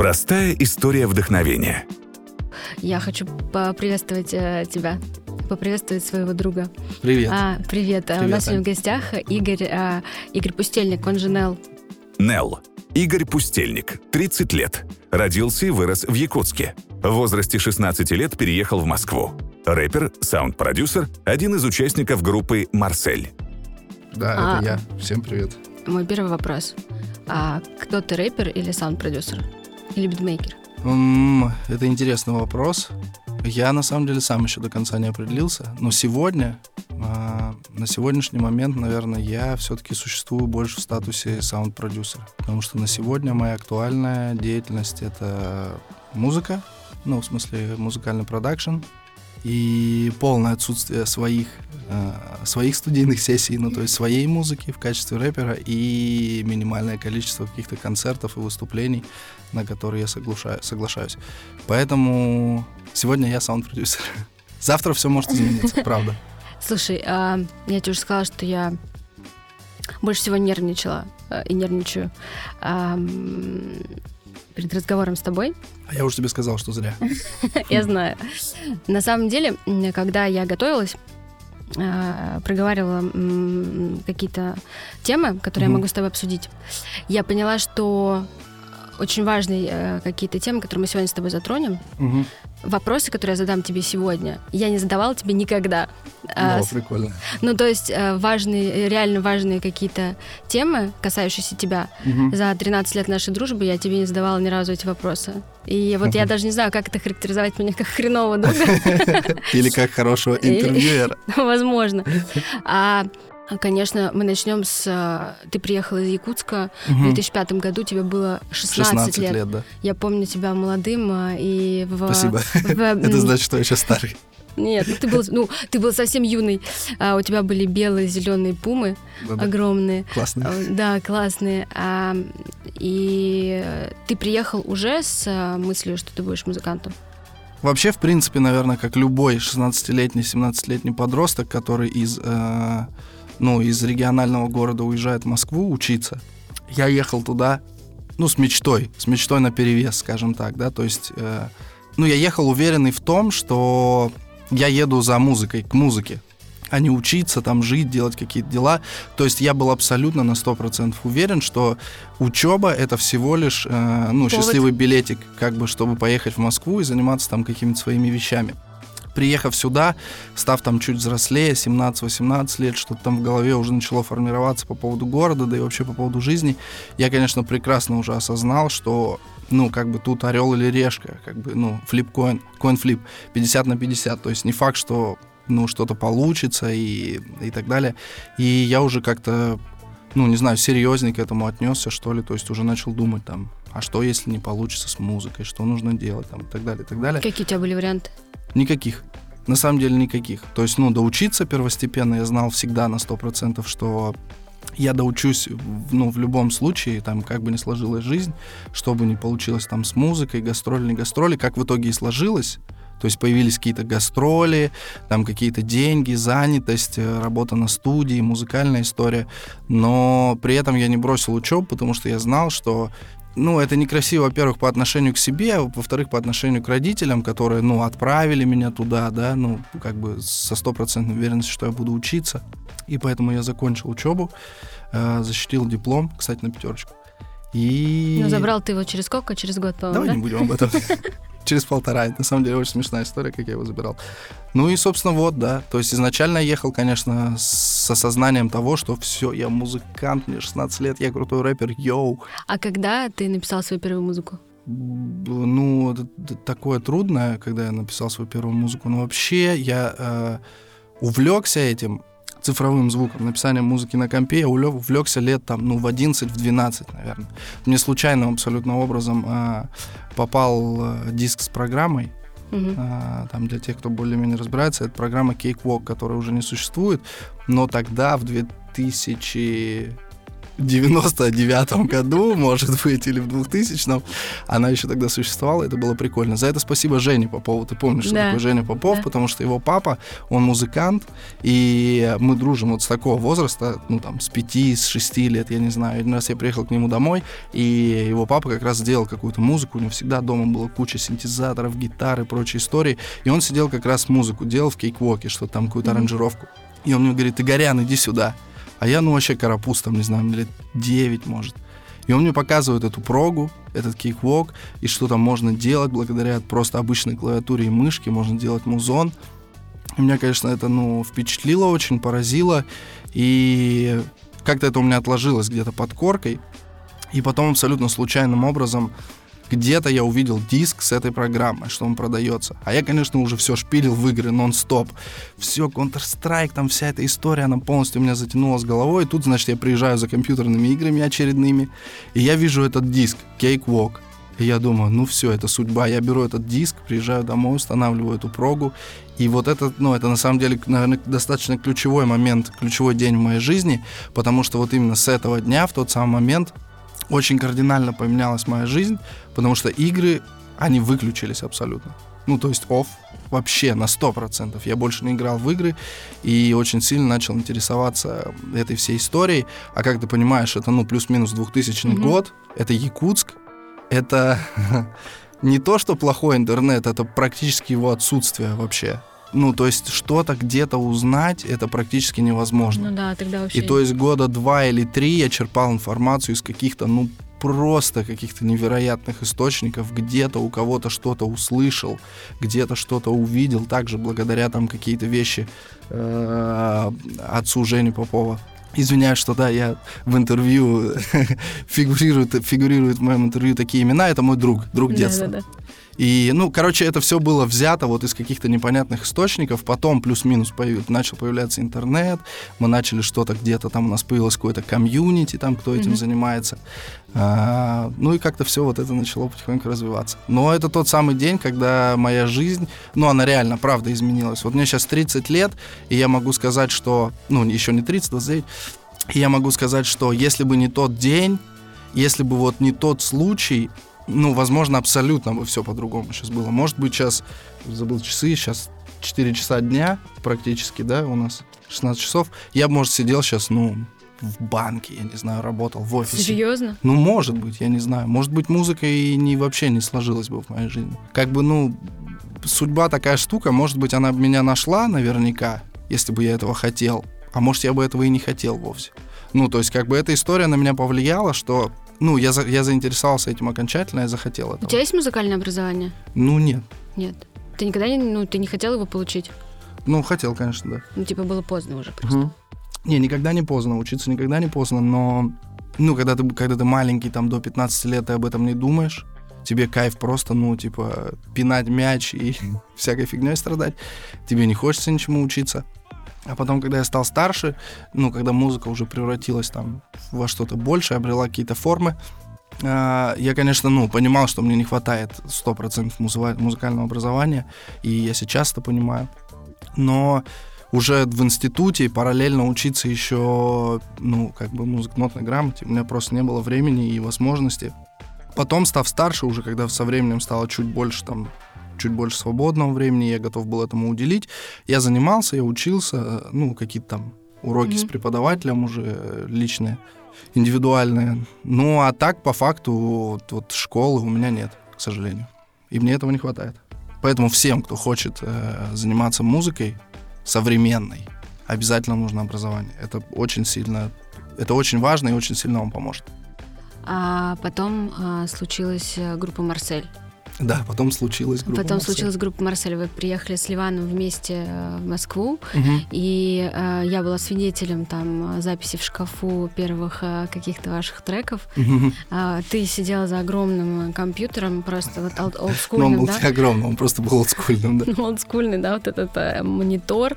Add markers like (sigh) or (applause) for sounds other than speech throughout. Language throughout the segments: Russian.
Простая история вдохновения. Я хочу поприветствовать э, тебя, поприветствовать своего друга. Привет. А, привет. Привет, У нас сегодня в гостях Игорь, а, Игорь Пустельник, он же Нел. Нел. Игорь Пустельник, 30 лет. Родился и вырос в Якутске. В возрасте 16 лет переехал в Москву. Рэпер, саунд-продюсер, один из участников группы «Марсель». Да, А. это я. Всем привет. Мой первый вопрос. А кто ты, рэпер или саунд-продюсер? Или битмейкер? М, Это интересный вопрос. Я на самом деле сам еще до конца не определился, но сегодня, а, на сегодняшний момент, наверное, я все-таки существую больше в статусе саунд-продюсера, потому что на сегодня моя актуальная деятельность это музыка, ну в смысле музыкальный продакшн и полное отсутствие своих э, своих студийных сессий, ну то есть своей музыки в качестве рэпера и минимальное количество каких-то концертов и выступлений, на которые я соглашаю- соглашаюсь. Поэтому сегодня я саунд-продюсер. (laughs) Завтра все может измениться, (laughs) правда. Слушай, а, я тебе уже сказала, что я больше всего нервничала а, и нервничаю а, перед разговором с тобой. А я уже тебе сказал, что зря. (laughs) Я знаю. На самом деле, когда я готовилась, а, проговаривала какие-то темы, которые я могу с тобой обсудить, я поняла, что очень важные э, какие-то темы, которые мы сегодня с тобой затронем. Вопросы, которые я задам тебе сегодня, я не задавала тебе никогда. А, Ну, с- прикольно. ну, то есть э, важные, реально важные какие-то темы, касающиеся тебя. Мгм. За 13 лет нашей дружбы я тебе не задавала ни разу эти вопросы. И вот я даже не знаю, как это характеризовать меня как хренового друга. (laughs) Или как хорошего интервьюера. (laughs) Возможно. А, конечно, мы начнем с... э, Ты приехал из Якутска в Мгм. 2005 году, тебе было 16, 16 лет. лет, да. Я помню тебя молодым э, и в... Спасибо. (laughs) в- Это м, значит, что я еще старый. Нет, ну, ты был, ну, ты был совсем юный. А, у тебя были белые, зеленые пумы Да-да. огромные. Классно. А, Да, классные. А, и э, ты приехал уже с э, мыслью, что ты будешь музыкантом? Вообще, в принципе, наверное, как любой 16-летний, 17-летний подросток, который из, э, ну, из регионального города уезжает в Москву учиться, я ехал туда, ну, с мечтой, с мечтой на перевес, скажем так, да, то есть, э, ну, я ехал уверенный в том, что я еду за музыкой, к музыке, а не учиться, там, жить, делать какие-то дела. То есть я был абсолютно на 100% уверен, что учеба — это всего лишь, э, ну, Повод. счастливый билетик, как бы, чтобы поехать в Москву и заниматься там какими-то своими вещами. Приехав сюда, став там чуть взрослее, 17-18 лет, что-то там в голове уже начало формироваться по поводу города, да и вообще по поводу жизни, я, конечно, прекрасно уже осознал, что ну, как бы тут орел или решка, как бы, ну, флип-коин, коин-флип, 50 на 50, то есть не факт, что, ну, что-то получится и, и так далее. И я уже как-то, ну, не знаю, серьезнее к этому отнесся, что ли, то есть уже начал думать там, а что, если не получится с музыкой, что нужно делать, там, и так далее, и так далее. Какие у тебя были варианты? Никаких. На самом деле никаких. То есть, ну, доучиться первостепенно я знал всегда на 100%, что я доучусь, ну, в любом случае, там, как бы ни сложилась жизнь, что бы ни получилось там с музыкой, гастроли, не гастроли, как в итоге и сложилось. То есть появились какие-то гастроли, там какие-то деньги, занятость, э, работа на студии, музыкальная история. Но при этом я не бросил учебу, потому что я знал, что ну, это некрасиво, во-первых, по отношению к себе, а во-вторых, по отношению к родителям, которые, ну, отправили меня туда, да, ну, как бы со стопроцентной уверенностью, что я буду учиться. И поэтому я закончил учебу, э, защитил диплом, кстати, на пятерочку. И... Ну, забрал ты его через сколько? Через год, Давай по-моему, не будем об этом. (laughs) Через полтора. На самом деле очень смешная история, как я его забирал. Ну и, собственно, вот, да. То есть изначально я ехал, конечно, с осознанием того, что все, я музыкант, мне 16 лет, я крутой рэпер, йоу. А когда ты написал свою первую музыку? Ну, такое трудное, когда я написал свою первую музыку. Но вообще я э, увлекся этим цифровым звуком, написанием музыки на компе, я увлекся лет там, ну, в 11, в 12, наверное. Мне случайным абсолютно образом э, попал диск с программой, Мгм. а, там для тех, кто более-менее разбирается, это программа Cakewalk, которая уже не существует, но тогда, в 2000 99 году, может быть, или в 2000-м. Она еще тогда существовала, это было прикольно. За это спасибо Жене Попову. Ты помнишь, что Да. такое Женя Попов? Да. Потому что его папа, он музыкант, и мы дружим вот с такого возраста, ну, там, с 5, с 6 лет, я не знаю. Один раз я приехал к нему домой, и его папа как раз сделал какую-то музыку, у него всегда дома была куча синтезаторов, гитары и прочей истории, и он сидел как раз музыку делал в кейквоке, что там какую-то аранжировку. И он мне говорит, Игорян, иди сюда. А я, ну, вообще карапуз, там, не знаю, лет 9, может. И он мне показывает эту прогу, этот кейквок, и что там можно делать благодаря просто обычной клавиатуре и мышке, можно делать музон. И меня, конечно, это, ну, впечатлило очень, поразило, и как-то это у меня отложилось где-то под коркой, и потом абсолютно случайным образом где-то я увидел диск с этой программой, что он продается. А я, конечно, уже все шпилил в игры нон-стоп. Все, Counter-Strike, там вся эта история, она полностью меня затянула с головой. И тут, значит, я приезжаю за компьютерными играми очередными, и я вижу этот диск, Cakewalk. И я думаю, ну все, это судьба. Я беру этот диск, приезжаю домой, устанавливаю эту прогу. И вот это, ну, это на самом деле, наверное, достаточно ключевой момент, ключевой день в моей жизни, потому что вот именно с этого дня, в тот самый момент, очень кардинально поменялась моя жизнь, потому что игры, они выключились абсолютно. Ну, то есть off вообще на 100%. Я больше не играл в игры и очень сильно начал интересоваться этой всей историей. А как ты понимаешь, это, ну, плюс-минус 2000 Мгм. год, это Якутск, это (laughs) не то, что плохой интернет, это практически его отсутствие вообще. Ну, то есть что-то где-то узнать, это практически невозможно. Ну да, тогда вообще... И то есть года два или три я черпал информацию из каких-то, ну, просто каких-то невероятных источников, где-то у кого-то что-то услышал, где-то что-то увидел, также благодаря там какие-то вещи э, отцу Жени Попова. Извиняюсь, что да, я в интервью (laughs) фигурирует, фигурирует в моем интервью такие имена. Это мой друг, друг детства. Да-да-да. И, ну, короче, это все было взято вот из каких-то непонятных источников. Потом плюс-минус появ- начал появляться интернет. Мы начали что-то где-то там, у нас появилось какое-то комьюнити, там, кто этим Мгм. занимается. А, ну и как-то все вот это начало потихоньку развиваться. Но это тот самый день, когда моя жизнь, ну, она реально, правда, изменилась. Вот мне сейчас 30 лет, и я могу сказать, что, ну, еще не 30, 29, и я могу сказать, что если бы не тот день, если бы вот не тот случай, ну, возможно, абсолютно бы все по-другому сейчас было. Может быть, сейчас, забыл часы, сейчас 4 часа дня практически, да, у нас 16 часов. Я бы, может, сидел сейчас, ну, в банке, я не знаю, работал в офисе. Серьезно? Ну, может быть, я не знаю. Может быть, музыка и не, вообще не сложилась бы в моей жизни. Как бы, ну, судьба такая штука, может быть, она бы меня нашла наверняка, если бы я этого хотел. А может, я бы этого и не хотел вовсе. Ну, то есть, как бы эта история на меня повлияла, что, ну, я, за- я заинтересовался этим окончательно, я захотел У этого. тебя есть музыкальное образование? Ну, нет. Нет. Ты никогда не, ну, ты не хотел его получить? Ну, хотел, конечно, да. Ну, типа, было поздно уже просто. Мгм. Не, никогда не поздно, учиться никогда не поздно, но, ну, когда ты, когда ты маленький, там, до 15 лет, ты об этом не думаешь, тебе кайф просто, ну, типа, пинать мяч и (laughs) всякой фигней страдать, тебе не хочется ничему учиться. А потом, когда я стал старше, ну, когда музыка уже превратилась там во что-то большее, обрела какие-то формы, а, я, конечно, ну, понимал, что мне не хватает 100% музыва- музыкального образования, и я сейчас это понимаю. Но уже в институте параллельно учиться еще, ну, как бы музык нотной грамоте, у меня просто не было времени и возможности. Потом, став старше, уже когда со временем стало чуть больше там чуть больше свободного времени, я готов был этому уделить. Я занимался, я учился, э, ну, какие-то там уроки с Мгм. преподавателем уже э, личные, индивидуальные. Ну, а так, по факту, вот, вот школы у меня нет, к сожалению. И мне этого не хватает. Поэтому всем, кто хочет э, заниматься музыкой современной, обязательно нужно образование. Это очень сильно, это очень важно и очень сильно вам поможет. А потом а, случилась э, группа «Марсель». Да, потом случилось группа потом «Марсель». случилась группа «Марсель». Вы приехали с Ливаном вместе э, в Москву, Мгм. и э, я была свидетелем там э, записи в шкафу первых э, каких-то ваших треков. Мгм. А, ты сидела за огромным э, компьютером, просто вот ол- (laughs) Но он олдскульным, был да? не огромный, он просто был (laughs) олдскульным, да. Ну, (laughs) олдскульный, да, вот этот э, монитор,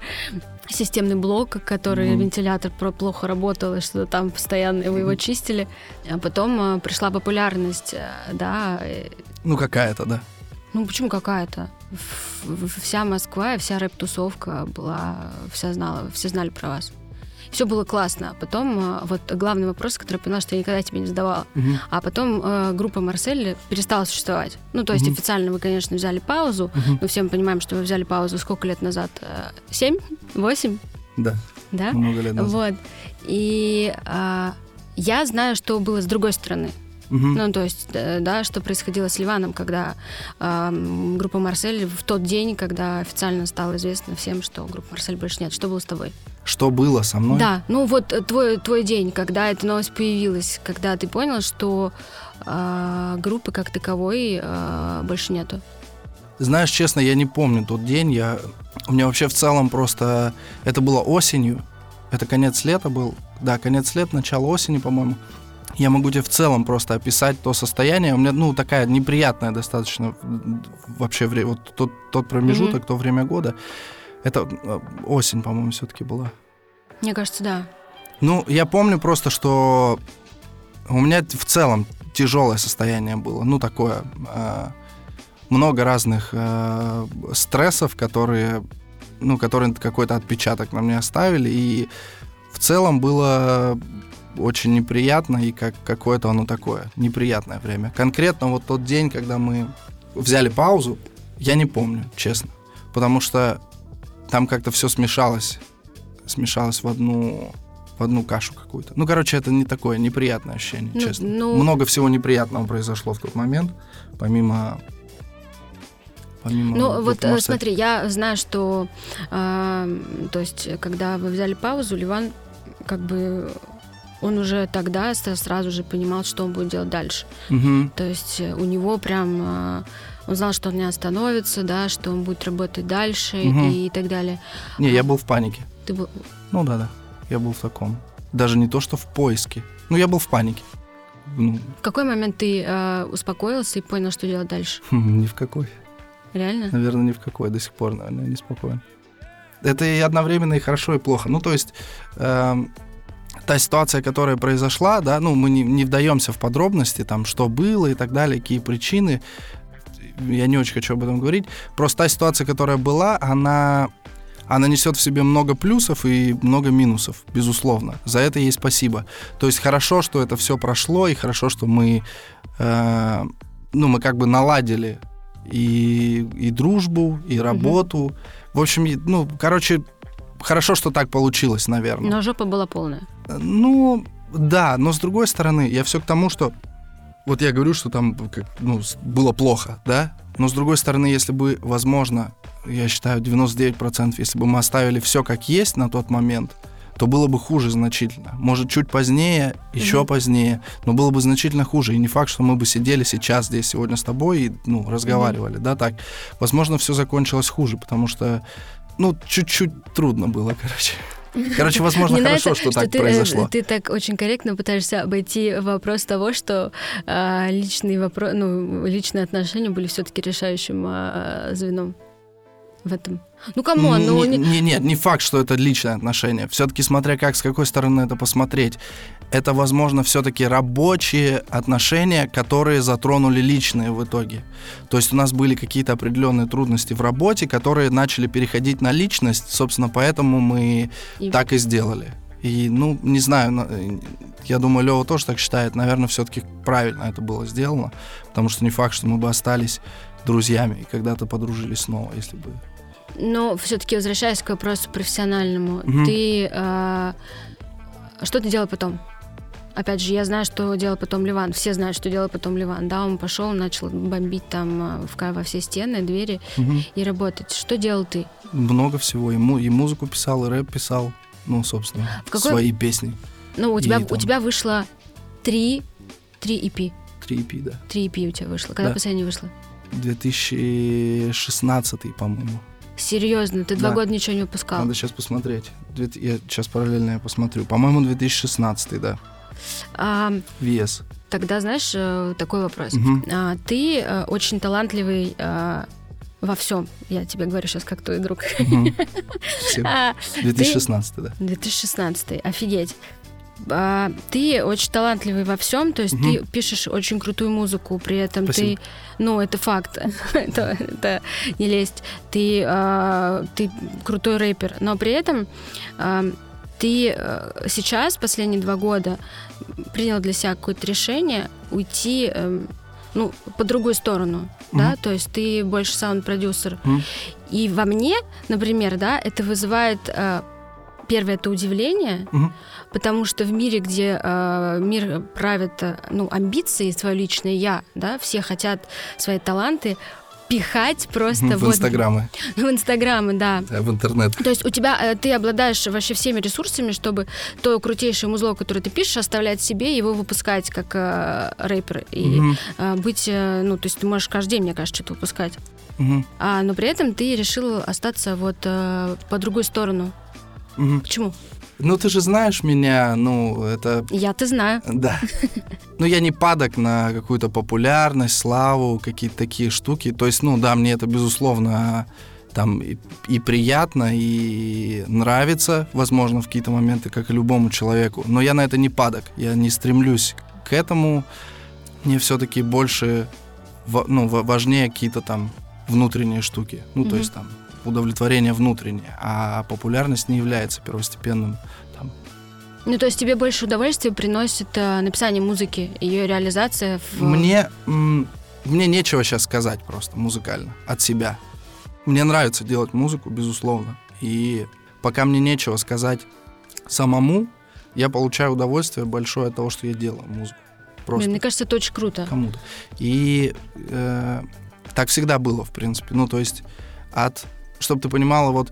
системный блок, который Мгм. вентилятор плохо работал, и что-то там постоянно его Мгм. чистили. А потом э, пришла популярность, э, да. э, Ну, какая-то, да. Ну, почему какая-то? Вся Москва и вся рэп-тусовка была, вся знала, все знали про вас. Все было классно. Потом э, вот главный вопрос, который я поняла, что я никогда тебе не задавала. Мгм. А потом э, группа Марсель перестала существовать. Ну, то есть Мгм. официально вы, конечно, взяли паузу. Мгм. Мы все мы понимаем, что вы взяли паузу сколько лет назад? Э, Семь? Восемь? Да, Да? много лет назад. Вот. И а, я знаю, что было с другой стороны. Мгм. Ну, то есть, э, да, что происходило с Ливаном, когда ам, группа Марсель в тот день, когда официально стало известно всем, что группы Марсель больше нет. Что было с тобой? Что было со мной? Да, ну вот э, твой, твой день, когда эта новость появилась, когда ты понял, что а, группы как таковой а, больше нету. Знаешь, честно, я не помню тот день. Я... У меня вообще в целом просто... Это было осенью. Это конец лета был. Да, конец лета, начало осени, по-моему. Я могу тебе в целом просто описать то состояние. У меня, ну, такая неприятная достаточно вообще время. Вот тот, тот промежуток, то время года. Это э, осень, по-моему, все-таки была. Мне кажется, да. Ну, я помню просто, что у меня в целом тяжелое состояние было. Ну, такое. э, много разных э, стрессов, которые, ну, которые какой-то отпечаток на мне оставили. И в целом было очень неприятно, и как какое-то оно такое, неприятное время. Конкретно вот тот день, когда мы взяли паузу, я не помню, честно. Потому что там как-то все смешалось. Смешалось в одну в одну кашу какую-то. Ну, короче, это не такое неприятное ощущение, Ну, честно. ну- Много всего неприятного произошло в тот момент, помимо... помимо Ну, вот э, Марсель. смотри, я знаю, что, а, то есть, когда вы взяли паузу, Ливан, как бы, он уже тогда сразу же понимал, что он будет делать дальше. Мгм. То есть э, у него прям, а, он знал, что он не остановится, да, что он будет работать дальше Мгм. и так далее. Не, я был в панике. Ты был, Ну, да-да, я был в таком. Даже не то, что в поиске. Ну, я был в панике. Ну, в какой момент ты э, успокоился и понял, что делать дальше? (laughs) ни в какой. Реально? Наверное, ни в какой. До сих пор, наверное, неспокоен. Это и одновременно и хорошо, и плохо. Ну, то есть, эм, та ситуация, которая произошла, да, ну, мы не, не вдаемся в подробности, там, что было и так далее, какие причины. Я не очень хочу об этом говорить. Просто та ситуация, которая была, она, она несет в себе много плюсов и много минусов, безусловно. За это ей спасибо. То есть хорошо, что это все прошло, и хорошо, что мы, э, ну, мы как бы наладили и, и дружбу, и работу. В общем, ну, короче, хорошо, что так получилось, наверное. Но жопа была полная. Ну, да, но с другой стороны, я все к тому, что вот я говорю, что там ну, было плохо, да, но с другой стороны, если бы, возможно, я считаю, 99%, если бы мы оставили все как есть на тот момент, то было бы хуже значительно. Может, чуть позднее, еще Мгм. позднее, но было бы значительно хуже. И не факт, что мы бы сидели сейчас здесь сегодня с тобой и ну, разговаривали, да, так. Возможно, все закончилось хуже, потому что, ну, чуть-чуть трудно было, короче. (laughs) Короче, возможно, Мне хорошо, нравится, что так ты, э, произошло. Ты так очень корректно пытаешься обойти вопрос того, что а, личные вопро- ну, личные отношения были все-таки решающим а, звеном в этом. Ну come on, ну не, не- не- нет, не факт, что это личное отношение. Все-таки смотря как, с какой стороны это посмотреть. Это, возможно, все-таки рабочие отношения, которые затронули личные в итоге. То есть у нас были какие-то определенные трудности в работе, которые начали переходить на личность. Собственно, поэтому мы И- так и сделали. И, ну, не знаю, на- э, я думаю, Лева тоже так считает. Наверное, все-таки правильно это было сделано, потому что не факт, что мы бы остались друзьями и когда-то подружились снова, если бы Но все-таки возвращаясь к вопросу профессиональному, Мгм. ты а, что ты делал потом? Опять же, я знаю, что делал потом Ливан. Все знают, что делал потом Ливан. Да, он пошел, начал бомбить там а, в, во все стены, двери Мгм. и работать. Что делал ты? много всего. И, му- и музыку писал, и рэп писал. Ну, собственно, В какой- свои песни. Ну, у И тебя, у там- тебя вышло три, три EP. Три EP, да. Три EP у тебя вышло. Когда Да. последний вышло? 2016, по-моему. Серьезно, ты два Да. года ничего не выпускал. Надо сейчас посмотреть. Я сейчас параллельно я посмотрю. По-моему, 2016, да. А, Вес. тогда, знаешь, э, такой вопрос. Мгм. А, ты э, очень талантливый а, во всем. Я тебе говорю сейчас как твой друг. Мгм. (laughs) Всем. А, 2016, да. 2016, офигеть. А, ты очень талантливый во всем, то есть Мгм. ты пишешь очень крутую музыку, при этом Спасибо. ты, ну это факт, (laughs) это, это не лезть. Ты, а, ты крутой рэпер, но при этом а, ты э, сейчас, последние два года, принял для себя какое-то решение уйти э, ну, по другую сторону, mm-hmm. да, то есть ты больше саунд-продюсер. Mm-hmm. И во мне, например, да, это вызывает э, первое это удивление, mm-hmm. потому что в мире, где э, мир правит э, ну, амбиции, свое личное я, да, все хотят свои таланты пихать просто в вот, инстаграмы. (laughs) В инстаграмы, да. да. В интернет. То есть у тебя, э, ты обладаешь вообще всеми ресурсами, чтобы то крутейшее музло, которое ты пишешь, оставлять себе и его выпускать как э, рэпер. И угу. э, быть, э, ну, то есть ты можешь каждый день, мне кажется, что-то выпускать. Угу. А, но при этом ты решил остаться вот э, по другую сторону. Угу. Почему? Ну, ты же знаешь меня, ну, это... Я-то знаю. Да. (laughs) Ну, я не падок на какую-то популярность, славу, какие-то такие штуки. То есть, ну, да, мне это, безусловно, там и, и приятно, и нравится, возможно, в какие-то моменты, как и любому человеку. Но я на это не падок. Я не стремлюсь к этому. Мне все-таки больше, ну, важнее какие-то там внутренние штуки. Ну, mm-hmm. то есть там удовлетворение внутреннее, а популярность не является первостепенным там. Ну, то есть тебе больше удовольствия приносит э, написание музыки, ее реализация в... Мне, мне нечего сейчас сказать просто музыкально от себя. Мне нравится делать музыку, безусловно. И пока мне нечего сказать самому, я получаю удовольствие большое от того, что я делаю музыку. Просто. Блин, мне кажется, это очень круто. Кому-то. И э, так всегда было, в принципе. Ну, то есть от чтобы ты понимала, вот,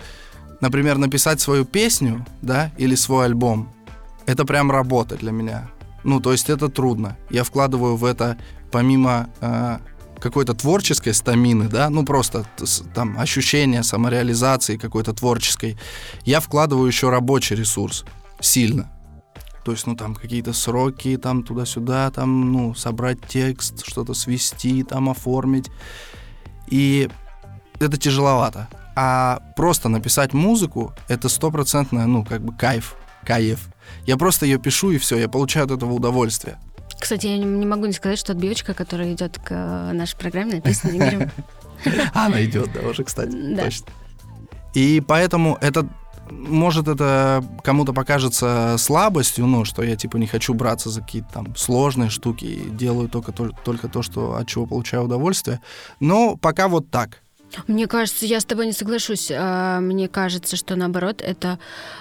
например, написать свою песню, да, или свой альбом, это прям работа для меня. Ну, то есть это трудно. Я вкладываю в это, помимо э, какой-то творческой стамины, да, ну просто там ощущение самореализации какой-то творческой, я вкладываю еще рабочий ресурс сильно. То есть, ну, там какие-то сроки, там туда-сюда, там, ну, собрать текст, что-то свести, там оформить. И это тяжеловато. А просто написать музыку — это стопроцентно, ну, как бы кайф, кайф. Я просто ее пишу, и все, я получаю от этого удовольствие. Кстати, я не могу не сказать, что отбивочка, которая идет к э, нашей программе, написана Игорем. (laughs) Она идет, да, уже, кстати. Да. Точно. И поэтому это может это кому-то покажется слабостью, ну, что я типа не хочу браться за какие-то там сложные штуки и делаю только, только то, что, от чего получаю удовольствие. Но пока вот так. Мне кажется, я с тобой не соглашусь. А, мне кажется, что наоборот, это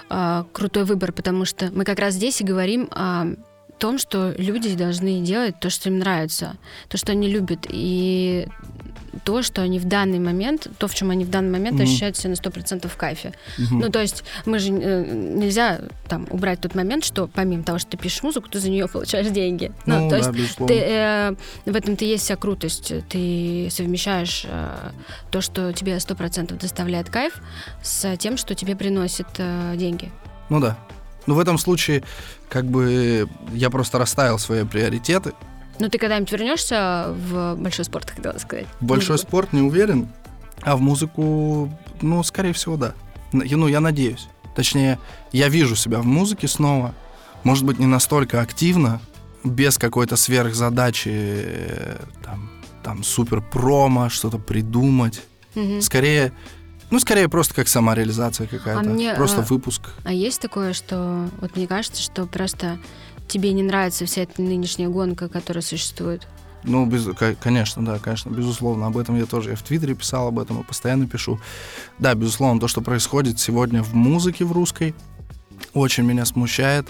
а, крутой выбор, потому что мы как раз здесь и говорим о том, что люди должны делать то, что им нравится, то, что они любят. И то, что они в данный момент, то, в чем они в данный момент mm-hmm. ощущают себя на 100% в кайфе. Mm-hmm. Ну, то есть мы же э, нельзя там убрать тот момент, что помимо того, что ты пишешь музыку, ты за нее получаешь деньги. Ну, ну то да, есть ты, э, в этом-то есть вся крутость. Ты совмещаешь э, то, что тебе 100% доставляет кайф, с тем, что тебе приносит э, деньги. Ну да. Ну, в этом случае, как бы, я просто расставил свои приоритеты, ну, ты когда-нибудь вернешься в большой спорт, хотела сказать? Большой музыку? спорт, не уверен. А в музыку, ну, скорее всего, да. Ну, я надеюсь. Точнее, я вижу себя в музыке снова. Может быть, не настолько активно, без какой-то сверхзадачи, э, там, там супер промо, что-то придумать. Угу. Скорее, ну, скорее просто как самореализация какая-то. А мне, просто а, выпуск. А есть такое, что вот мне кажется, что просто тебе не нравится вся эта нынешняя гонка, которая существует? Ну, без, конечно, да, конечно, безусловно. Об этом я тоже я в Твиттере писал об этом и постоянно пишу. Да, безусловно, то, что происходит сегодня в музыке в русской, очень меня смущает.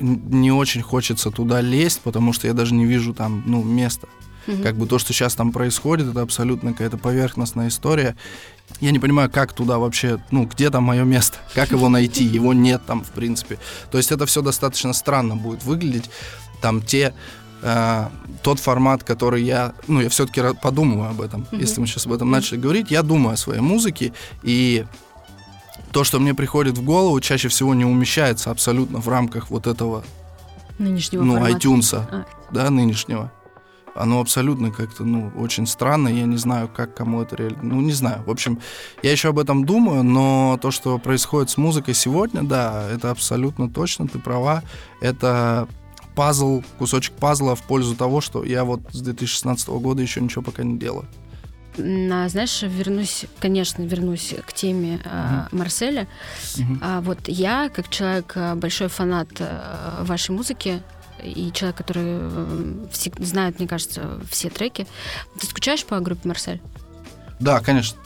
Не очень хочется туда лезть, потому что я даже не вижу там, ну, места. Угу. Как бы то, что сейчас там происходит, это абсолютно какая-то поверхностная история. Я не понимаю, как туда вообще, ну, где там мое место, (laughs) как его найти, его нет там, в принципе. То есть это все достаточно странно будет выглядеть. Там те, э, тот формат, который я, ну, я все-таки подумаю об этом. Mm-hmm. Если мы сейчас об этом начали говорить, я думаю о своей музыке, и то, что мне приходит в голову, чаще всего не умещается абсолютно в рамках вот этого, нынешнего ну, формата. iTunes, а. да, нынешнего оно абсолютно как-то, ну, очень странно. Я не знаю, как кому это реально... Ну, не знаю. В общем, я еще об этом думаю, но то, что происходит с музыкой сегодня, да, это абсолютно точно, ты права. Это пазл, кусочек пазла в пользу того, что я вот с 2016 года еще ничего пока не делаю. на, знаешь, вернусь, конечно, вернусь к теме э, Марселя. Мгм. А вот я, как человек, э, большой фанат э, вашей музыки, и человек, который э, все- знает, мне кажется, все треки. Ты скучаешь по группе Марсель? Да, конечно.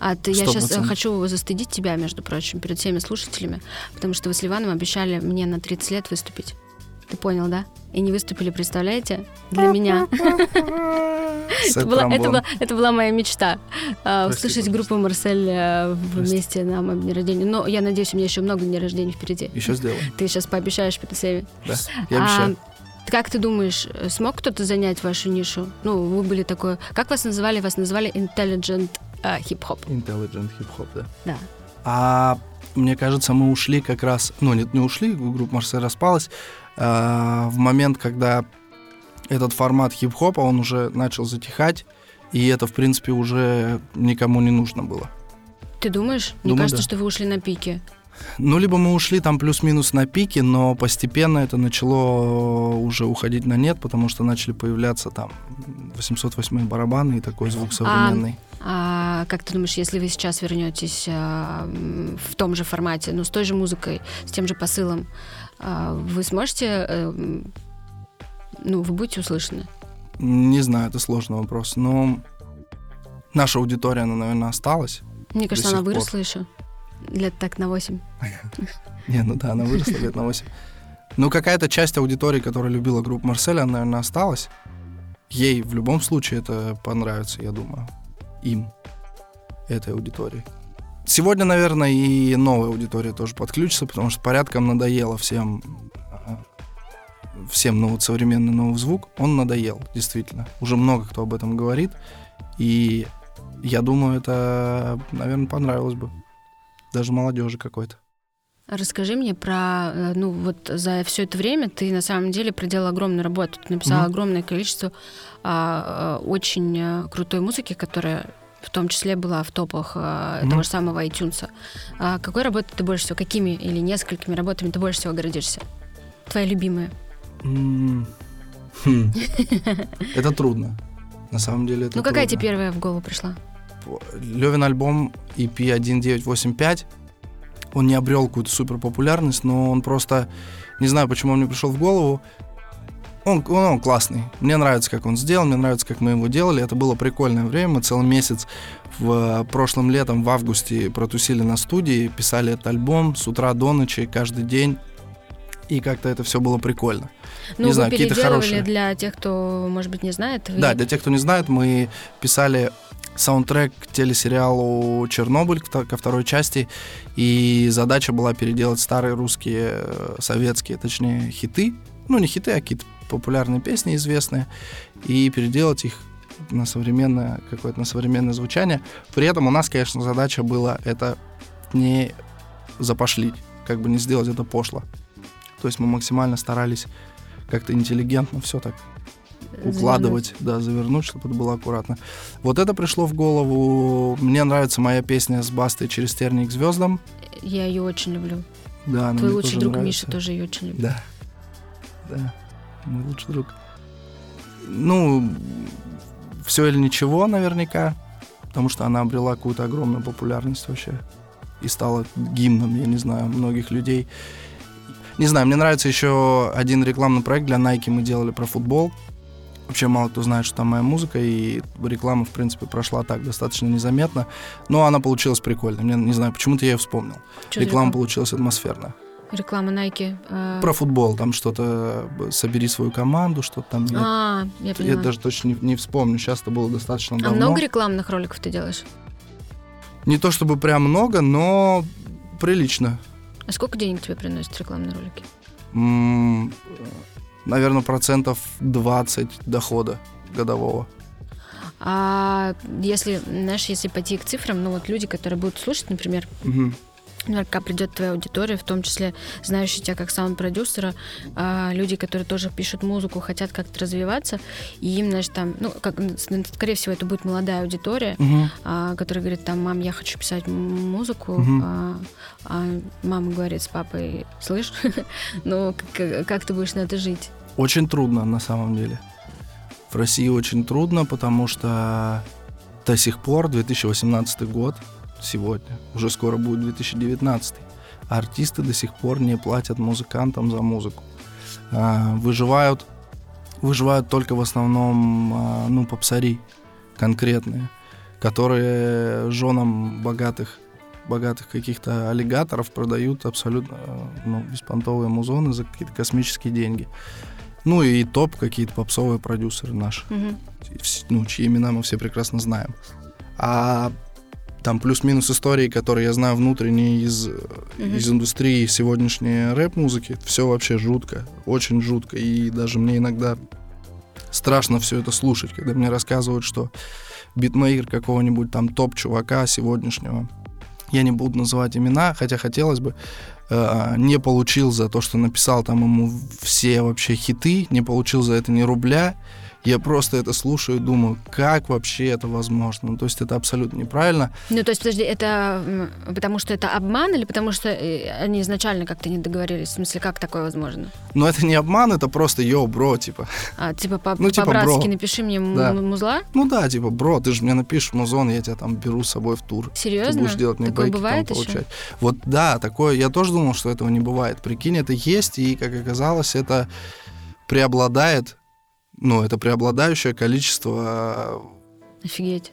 А ты, я сейчас процентов. хочу застыдить тебя, между прочим, перед всеми слушателями, потому что вы с Ливаном обещали мне на 30 лет выступить. Ты понял, да? И не выступили, представляете? Для меня. Это была, это, была, это была моя мечта. а, Прости, услышать группу Марсель э, вместе на моем дне рождения. Но я надеюсь, у меня еще много дней рождения впереди. Еще сделаем. Ты сейчас пообещаешь перед всеми. Да. Я обещаю. А, как ты думаешь, э, смог кто-то занять вашу нишу? Ну, вы были такой... Как вас называли? Вас называли intelligent э, хип-хоп. Intelligent hip-hop, да. Да. А мне кажется, мы ушли как раз, ну нет, не ушли, группа Марсель распалась, а, в момент, когда этот формат хип-хопа, он уже начал затихать, и это, в принципе, уже никому не нужно было. Ты думаешь? Мне Думаю, кажется, да. что вы ушли на пике. Ну, либо мы ушли там плюс-минус на пике, но постепенно это начало уже уходить на нет, потому что начали появляться там 808 барабаны и такой звук современный. А как ты думаешь, если вы сейчас вернетесь а, в том же формате, ну, с той же музыкой, с тем же посылом, а, вы сможете, м, ну, вы будете услышаны? Не знаю, это сложный вопрос, но наша аудитория, она, наверное, осталась. Мне кажется, она пор. выросла еще. Лет так на 8. (laughs) Не, ну да, она выросла лет на 8. Ну, какая-то часть аудитории, которая любила группу Марселя, она, наверное, осталась. Ей в любом случае это понравится, я думаю. Им, этой аудитории. Сегодня, наверное, и новая аудитория тоже подключится, потому что порядком надоело всем всем ну, вот современный новый звук, он надоел, действительно. Уже много кто об этом говорит, и я думаю, это, наверное, понравилось бы. Даже молодежи какой-то. Расскажи мне про, э, ну вот за все это время ты на самом деле проделал огромную работу, ты написал Мгм. огромное количество а, а, очень э, крутой музыки, которая в том числе была в топах а, Мгм. того же самого iTunes. А какой работой ты больше всего, какими или несколькими работами ты больше всего гордишься? Твои любимые? М, хм. (laughs) Это трудно. На самом деле это ну какая тебе первая в голову пришла? Левин альбом EP 1985, он не обрел какую-то супер популярность, но он просто, не знаю, почему он мне пришел в голову, он, он, он классный. Мне нравится, как он сделан, мне нравится, как мы его делали. Это было прикольное время. Мы целый месяц в э, прошлом летом, в августе, протусили на студии, писали этот альбом с утра до ночи, каждый день. И как-то это все было прикольно. Ну, Не знаю, какие-то хорошие. для тех, кто, может быть, не знает. вы- Да, для тех, кто не знает, мы писали саундтрек к телесериалу «Чернобыль» ко второй части, и задача была переделать старые русские, э, советские, точнее, хиты, ну, не хиты, а какие-то популярные песни известные, и переделать их на современное, какое-то на современное звучание. При этом у нас, конечно, задача была это не запошлить, как бы не сделать это пошло. То есть мы максимально старались как-то интеллигентно все так завернуть. укладывать, да, завернуть, чтобы это было аккуратно. Вот это пришло в голову. Мне нравится моя песня с Бастой «Через терник к звездам». Я ее очень люблю. Да, она Твой мне лучший тоже друг нравится. Миша тоже ее очень любит. Да. Да. Мой лучший друг. Ну, все или ничего, наверняка. Потому что она обрела какую-то огромную популярность вообще. И стала гимном, я не знаю, многих людей. Не знаю, мне нравится еще один рекламный проект для Nike мы делали про футбол. Вообще мало кто знает, что там моя музыка, и реклама, в принципе, прошла так достаточно незаметно. Но она получилась прикольной. Мне не знаю, почему-то я ее вспомнил. За Реклама получилась атмосферная. Реклама Nike. э, Про футбол, там что-то э, собери свою команду, что-то там. Я, А, я я поняла. даже точно не, не вспомню. Сейчас это было достаточно А давно. много рекламных роликов ты делаешь? Не то чтобы прям много, но прилично. А сколько денег тебе приносят рекламные ролики? наверное, процентов 20 дохода годового. А если, знаешь, если пойти к цифрам, ну вот люди, которые будут слушать, например, Мгм. Наверняка придет твоя аудитория, в том числе знающие тебя как саунд-продюсера, а, люди, которые тоже пишут музыку, хотят как-то развиваться, и им, знаешь, там, ну, как, скорее всего, это будет молодая аудитория, а, которая говорит, там, мам, я хочу писать музыку, Мгм. а, а мама говорит с папой, слышь, (laughs) ну, как, как ты будешь на это жить? Очень трудно, на самом деле. В России очень трудно, потому что до сих пор 2018 год, сегодня, уже скоро будет 2019, а артисты до сих пор не платят музыкантам за музыку. А, выживают, выживают только в основном, а, ну, попсари конкретные, которые женам богатых богатых каких-то аллигаторов продают абсолютно ну, беспонтовые музоны за какие-то космические деньги. Ну и топ какие-то попсовые продюсеры наши, Мгм. ну, чьи имена мы все прекрасно знаем. А там плюс-минус истории, которые я знаю внутренние из, Мгм. из индустрии сегодняшней рэп-музыки, все вообще жутко, очень жутко. И даже мне иногда страшно все это слушать, когда мне рассказывают, что битмейкер какого-нибудь там топ-чувака сегодняшнего, я не буду называть имена, хотя хотелось бы, э, не получил за то, что написал там ему все вообще хиты, не получил за это ни рубля. Я просто это слушаю и думаю, как вообще это возможно? Ну, то есть это абсолютно неправильно. Ну, то есть, подожди, это потому что это обман или потому что э, они изначально как-то не договорились? В смысле, как такое возможно? Но это не обман, это просто йоу, бро, типа. А, типа, по- Ну, типа, по-братски напиши мне Да. музла? Ну да, типа, бро, ты же мне напишешь музон, я тебя там беру с собой в тур. Ты Серьезно? будешь делать мне Такое бейки там бывает еще? получать. Вот да, такое, я тоже думал, что этого не бывает. Прикинь, это есть, и, как оказалось, это преобладает, ну, это преобладающее количество Офигеть.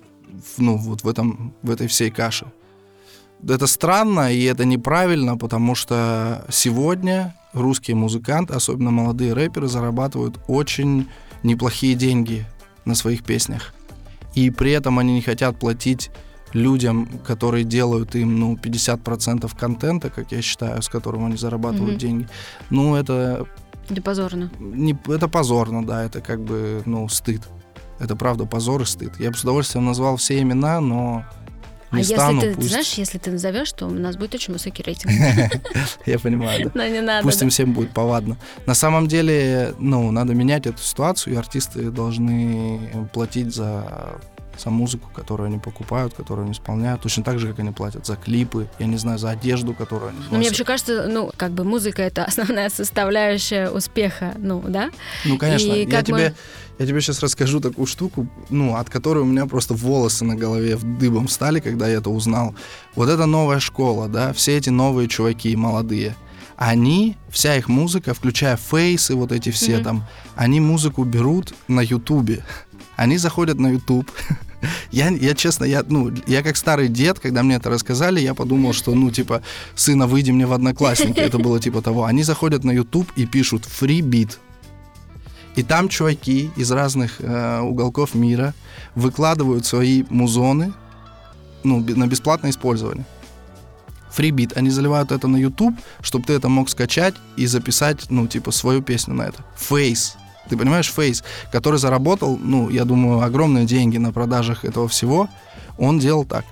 в- ну, вот в, этом, в этой всей каше. Это странно и это неправильно, потому что сегодня русские музыканты, особенно молодые рэперы, зарабатывают очень неплохие деньги на своих песнях. И при этом они не хотят платить людям, которые делают им, ну, 50% контента, как я считаю, с которым они зарабатывают Мгм. деньги. Ну, это, Это позорно. не, это позорно, да, это как бы, ну, стыд. Это правда позор и стыд. Я бы с удовольствием назвал все имена, но не а стану, если ты, пусть. знаешь, если ты назовешь, то у нас будет очень высокий рейтинг. (laughs) Я понимаю, да. Но не надо. Пусть им всем будет повадно. На самом деле, ну, надо менять эту ситуацию, и артисты должны платить за, за музыку, которую они покупают, которую они исполняют, точно так же, как они платят за клипы, я не знаю, за одежду, которую они Ну, мне носят. вообще кажется, ну, как бы музыка это (laughs) основная составляющая успеха, ну, да? Ну, конечно, И я тебе, мы- я тебе сейчас расскажу такую штуку, ну, от которой у меня просто волосы на голове дыбом стали, когда я это узнал. Вот это новая школа, да, все эти новые чуваки молодые, они, вся их музыка, включая фейсы, вот эти все Мгм. там, они музыку берут на Ютубе. Они заходят на Ютуб. (laughs) (laughs) Я, я честно, я, ну, я как старый дед, когда мне это рассказали, я подумал, что, ну, типа, сына, выйди мне в одноклассники. Это было типа того. Они заходят на YouTube и пишут free beat. И там чуваки из разных э, уголков мира выкладывают свои музоны ну, на бесплатное использование. Фрибит. Они заливают это на YouTube, чтобы ты это мог скачать и записать, ну, типа, свою песню на это. Фейс. Ты понимаешь, Фейс, который заработал, ну, я думаю, огромные деньги на продажах этого всего, он делал так.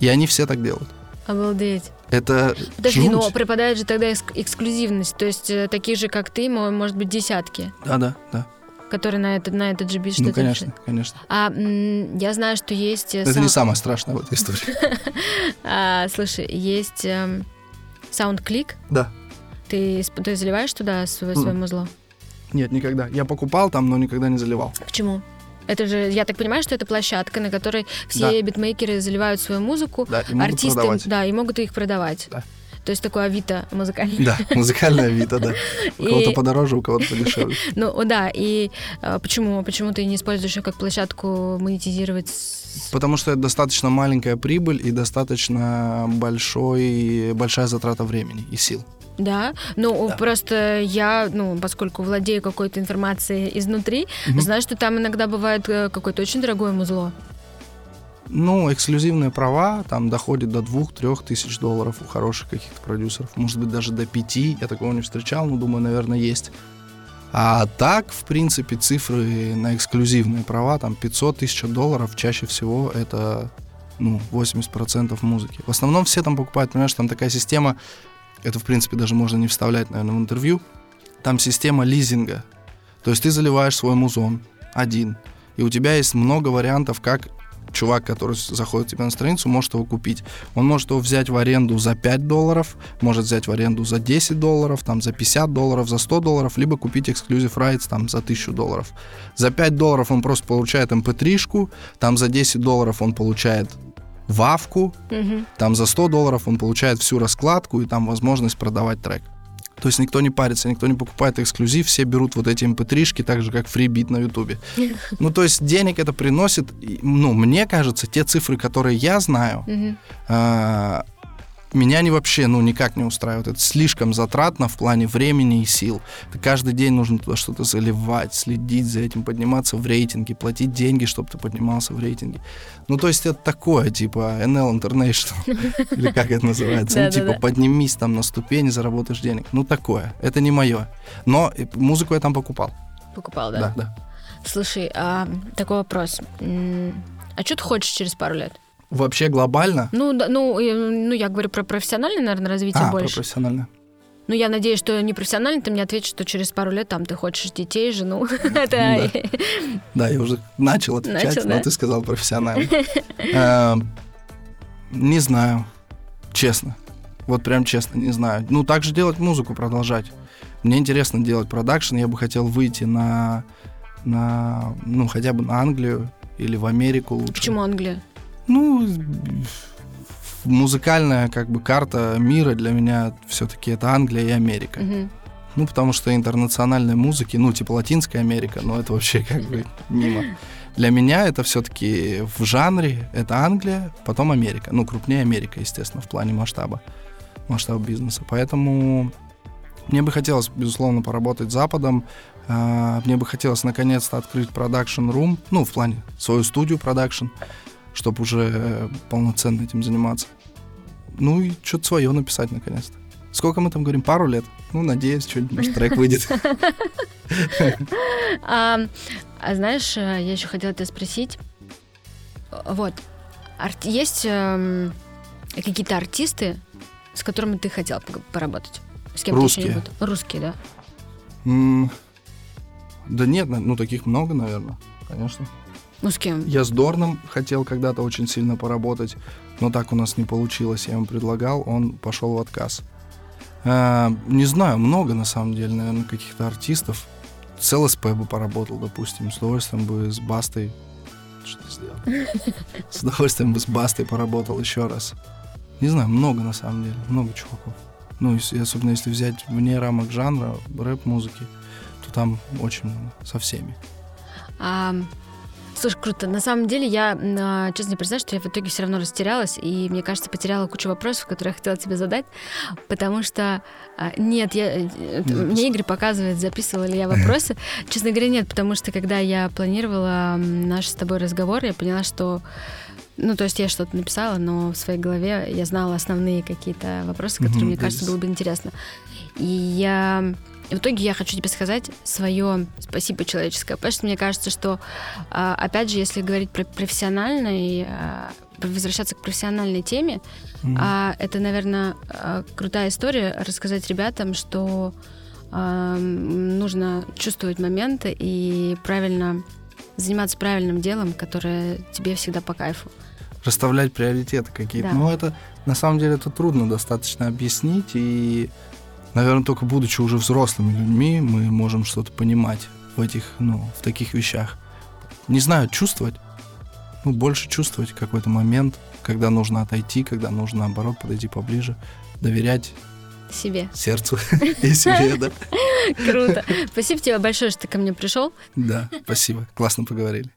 И они все так делают. Обалдеть. Это Подожди, жуть. но пропадает же тогда экск- эксклюзивность. То есть э, таких же, как ты, мо- может быть, десятки, Да-да, да. которые на этот, на этот же бит Ну, конечно, решат. конечно. А м, я знаю, что есть... э, Это сам- не самое страшное в этой истории. (laughs) А, слушай, есть эм, SoundClick. Да. Ты, ты заливаешь туда свое, Мгм. музло? Нет, никогда. Я покупал там, но никогда не заливал. Почему? Это же, я так понимаю, что это площадка, на которой все Да. битмейкеры заливают свою музыку, Да, и могут артисты, продавать. да, и могут их продавать. Да. То есть такое авито музыкальное. Да, (laughs) музыкальная Вита, да. У кого-то подороже, у кого-то подешевле. (laughs) Ну, да, и а, почему, почему ты не используешь ее как площадку монетизировать? Потому что это достаточно маленькая прибыль и достаточно большой, большая затрата времени и сил. Да, ну Да. просто я, ну, поскольку владею какой-то информацией изнутри, Мгм. знаю, что там иногда бывает э, какое-то очень дорогое музло. Ну, эксклюзивные права там доходят до 2-3 тысяч долларов у хороших каких-то продюсеров. Может быть, даже до 5. Я такого не встречал, но думаю, наверное, есть. А так, в принципе, цифры на эксклюзивные права, там 500 тысяч долларов, чаще всего это ну, 80% музыки. В основном все там покупают, понимаешь, там такая система, это, в принципе, даже можно не вставлять, наверное, в интервью, там система лизинга. То есть ты заливаешь свой музон один, и у тебя есть много вариантов, как чувак, который заходит тебе на страницу, может его купить. Он может его взять в аренду за 5 долларов, может взять в аренду за 10 долларов, там, за 50 долларов, за 100 долларов, либо купить эксклюзив rights там, за 1000 долларов. За 5 долларов он просто получает mp3-шку, эм там за 10 долларов он получает вавку, угу. там за 100 долларов он получает всю раскладку и там возможность продавать трек. То есть никто не парится, никто не покупает эксклюзив, все берут вот эти mp3-шки, эм так же, как фрибит на ютубе. (laughs) Ну, то есть денег это приносит, ну, мне кажется, те цифры, которые я знаю, меня они вообще, ну, никак не устраивают. Это слишком затратно в плане времени и сил. Это каждый день нужно туда что-то заливать, следить за этим, подниматься в рейтинге, платить деньги, чтобы ты поднимался в рейтинге. Ну, то есть это такое, типа NL (laughs) International, или как это называется. Ну, типа поднимись там на ступени, заработаешь денег. Ну, такое. Это не мое. Но музыку я там покупал. Покупал, да? Да, да. Слушай, а, такой вопрос. А что ты хочешь через пару лет? Вообще глобально? Ну, да, ну, ну, я говорю про профессиональное, наверное, развитие а, больше. про профессиональное. Ну, я надеюсь, что не профессионально, ты мне ответишь, что через пару лет там ты хочешь детей, жену. (laughs) Да, да я уже начал отвечать, но ты сказал профессионально. (laughs) Эм, не знаю, честно. Вот прям честно, не знаю. Ну, также делать музыку, продолжать. Мне интересно делать продакшн, я бы хотел выйти на, на, ну, хотя бы на Англию или в Америку лучше. Почему Англия? Ну, музыкальная как бы карта мира для меня все-таки это Англия и Америка. Угу. Ну, потому что интернациональной музыки, ну, типа Латинская Америка, но это вообще как бы мимо. Для меня это все-таки в жанре это Англия, потом Америка. Ну, крупнее Америка, естественно, в плане масштаба, масштаба бизнеса. Поэтому мне бы хотелось, безусловно, поработать с Западом. А, мне бы хотелось наконец-то открыть production room, ну, в плане свою студию production чтобы уже э, полноценно этим заниматься. Ну и что-то свое написать наконец-то. Сколько мы там говорим? Пару лет? Ну, надеюсь, что-нибудь, может, трек выйдет. (laughs) (laughs) А, а знаешь, э, я еще хотела тебя спросить. Вот, есть эм, какие-то артисты, с которыми ты хотел поработать? С кем Русские. Русские, да? Да нет, ну таких много, наверное, конечно. Ну, с кем? Я с Дорном хотел когда-то очень сильно поработать, но так у нас не получилось. Я ему предлагал, он пошел в отказ. А, не знаю, много на самом деле, наверное, каких-то артистов. С ЛСП бы поработал, допустим, с удовольствием бы с Бастой что сделал. (laughs) С удовольствием бы с Бастой поработал еще раз. Не знаю, много на самом деле, много чуваков. Ну, если, особенно если взять вне рамок жанра, рэп-музыки, то там очень много, со всеми. А, Слушай, круто. На самом деле, я, а, честно признаюсь, что я в итоге все равно растерялась, и, мне кажется, потеряла кучу вопросов, которые я хотела тебе задать, потому что а, нет, я, э, мне Игорь показывает, записывала ли я вопросы. Честно говоря, нет, потому что, когда я планировала наш с тобой разговор, я поняла, что ну, то есть я что-то написала, но в своей голове я знала основные какие-то вопросы, которые, мне кажется, было бы интересно. И я и в итоге я хочу тебе сказать свое спасибо человеческое, потому что мне кажется, что, а, опять же, если говорить про профессиональный, а, возвращаться к профессиональной теме, mm-hmm. это, наверное, крутая история рассказать ребятам, что нужно чувствовать моменты и правильно заниматься правильным делом, которое тебе всегда по кайфу. Расставлять приоритеты какие-то. Да. Но это на самом деле это трудно достаточно объяснить и Наверное, только будучи уже взрослыми людьми, мы можем что-то понимать в этих, ну, в таких вещах. Не знаю, чувствовать. Ну, больше чувствовать какой-то момент, когда нужно отойти, когда нужно, наоборот, подойти поближе, доверять себе. Сердцу (laughs) и себе, да. Круто. Спасибо тебе большое, что ты ко мне пришел. Да, спасибо. Классно поговорили.